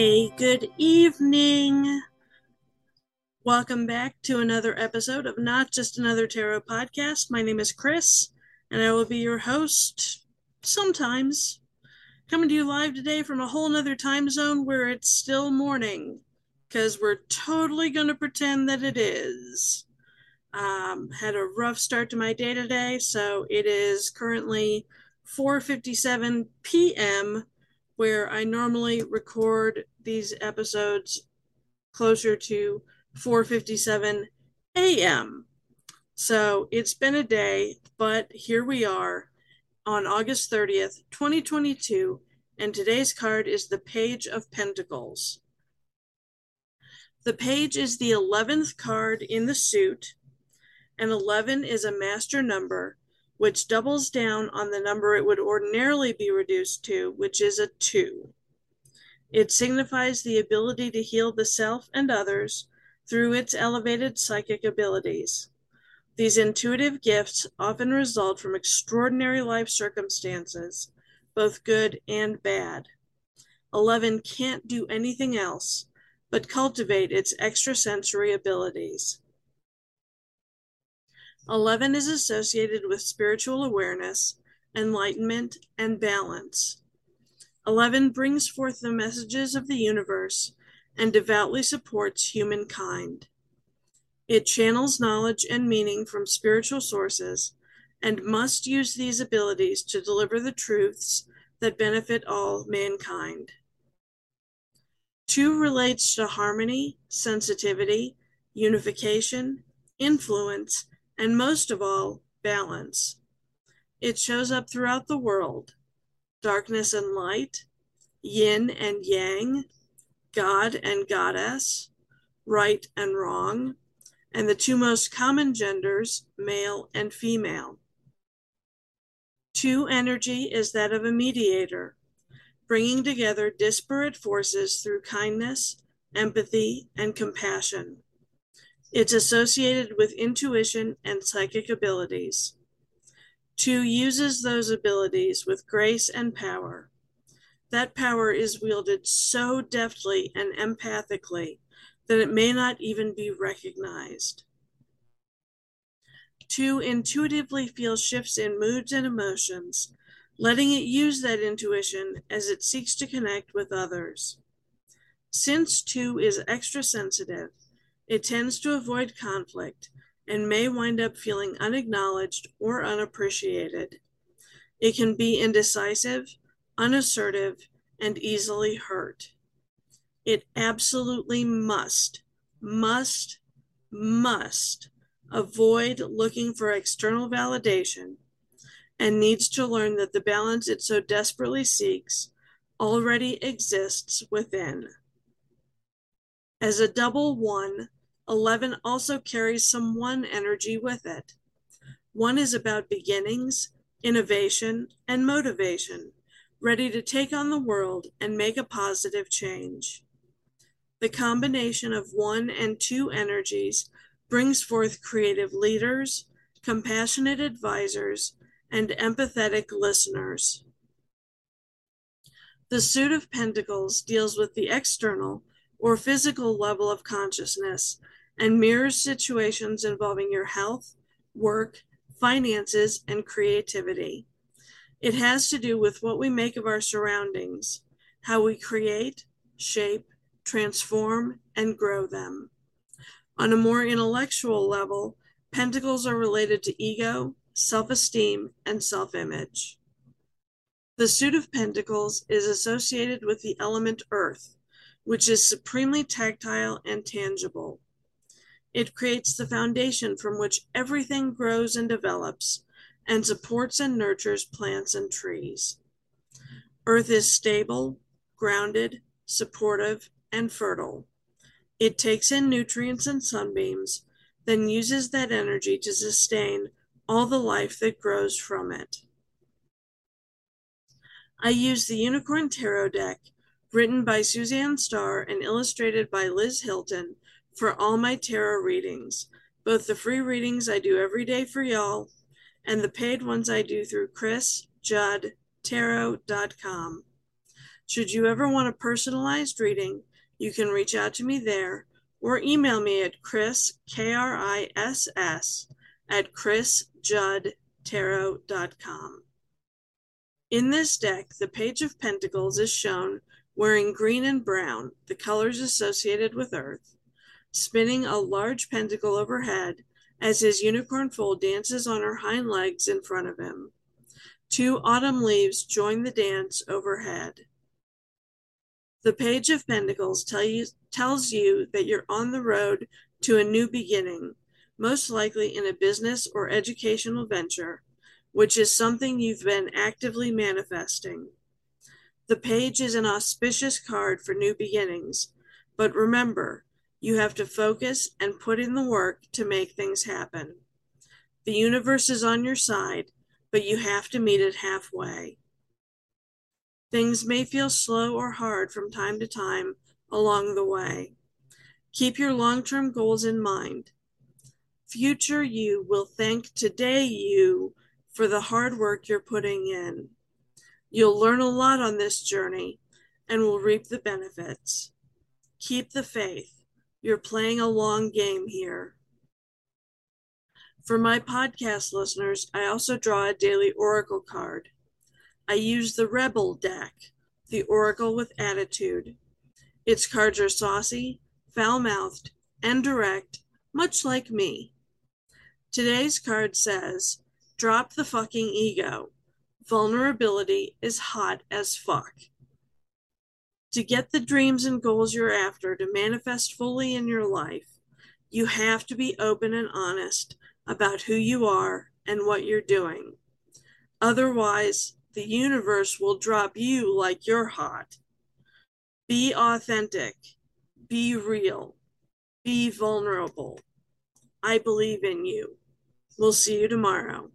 Hey, good evening. Welcome back to another episode of Not Just Another Tarot podcast. My name is Chris, and I will be your host sometimes. Coming to you live today from a whole nother time zone where it's still morning, because we're totally going to pretend that it is. Um, had a rough start to my day today, so it is currently 4:57 p.m where I normally record these episodes closer to 4:57 a.m. So it's been a day, but here we are on August 30th, 2022, and today's card is the Page of Pentacles. The page is the 11th card in the suit, and 11 is a master number which doubles down on the number it would ordinarily be reduced to, which is a 2. It signifies the ability to heal the self and others through its elevated psychic abilities. These intuitive gifts often result from extraordinary life circumstances, both good and bad. 11 can't do anything else but cultivate its extrasensory abilities. 11 is associated with spiritual awareness, enlightenment, and balance. 11 brings forth the messages of the universe and devoutly supports humankind. It channels knowledge and meaning from spiritual sources and must use these abilities to deliver the truths that benefit all mankind. Two relates to harmony, sensitivity, unification, influence, and most of all, balance. It shows up throughout the world darkness and light, yin and yang, God and goddess, right and wrong, and the two most common genders, male and female. Two energy is that of a mediator, bringing together disparate forces through kindness, empathy, and compassion. It's associated with intuition and psychic abilities. Two uses those abilities with grace and power. That power is wielded so deftly and empathically that it may not even be recognized. Two intuitively feels shifts in moods and emotions, letting it use that intuition as it seeks to connect with others. Since two is extra sensitive, it tends to avoid conflict and may wind up feeling unacknowledged or unappreciated. It can be indecisive, unassertive, and easily hurt. It absolutely must, must, must avoid looking for external validation and needs to learn that the balance it so desperately seeks already exists within. As a double one, 11 also carries some one energy with it. One is about beginnings, innovation, and motivation, ready to take on the world and make a positive change. The combination of one and two energies brings forth creative leaders, compassionate advisors, and empathetic listeners. The suit of pentacles deals with the external or physical level of consciousness and mirrors situations involving your health, work, finances, and creativity. It has to do with what we make of our surroundings, how we create, shape, transform, and grow them. On a more intellectual level, pentacles are related to ego, self esteem, and self image. The suit of pentacles is associated with the element earth, which is supremely tactile and tangible. It creates the foundation from which everything grows and develops and supports and nurtures plants and trees. Earth is stable, grounded, supportive, and fertile. It takes in nutrients and sunbeams, then uses that energy to sustain all the life that grows from it. I use the Unicorn Tarot deck, written by Suzanne Starr and illustrated by Liz Hilton, for all my tarot readings, both the free readings I do every day for y'all and the paid ones I do through chrisjuddtarot.com. Should you ever want a personalized reading, you can reach out to me there or email me at chris, K-R-I-S-S, at chrisjuddtarot.com. In this deck, the Page of Pentacles is shown wearing green and brown, the colors associated with Earth, spinning a large pentacle overhead as his unicorn foal dances on her hind legs in front of him. Two autumn leaves join the dance overhead. The Page of Pentacles tell you, tells you that you're on the road to a new beginning, most likely in a business or educational venture, which is something you've been actively manifesting. The page is an auspicious card for new beginnings, but remember, you have to focus and put in the work to make things happen. The universe is on your side, but you have to meet it halfway. Things may feel slow or hard from time to time along the way. Keep your long term goals in mind. Future you will thank today you for the hard work you're putting in. You'll learn a lot on this journey and will reap the benefits. Keep the faith. You're playing a long game here. For my podcast listeners, I also draw a daily oracle card. I use the Rebel deck, the Oracle with Attitude. Its cards are saucy, foul mouthed, and direct, much like me. Today's card says, Drop the fucking ego. Vulnerability is hot as fuck. To get the dreams and goals you're after to manifest fully in your life, you have to be open and honest about who you are and what you're doing. Otherwise, the universe will drop you like you're hot. Be authentic. Be real. Be vulnerable. I believe in you. We'll see you tomorrow.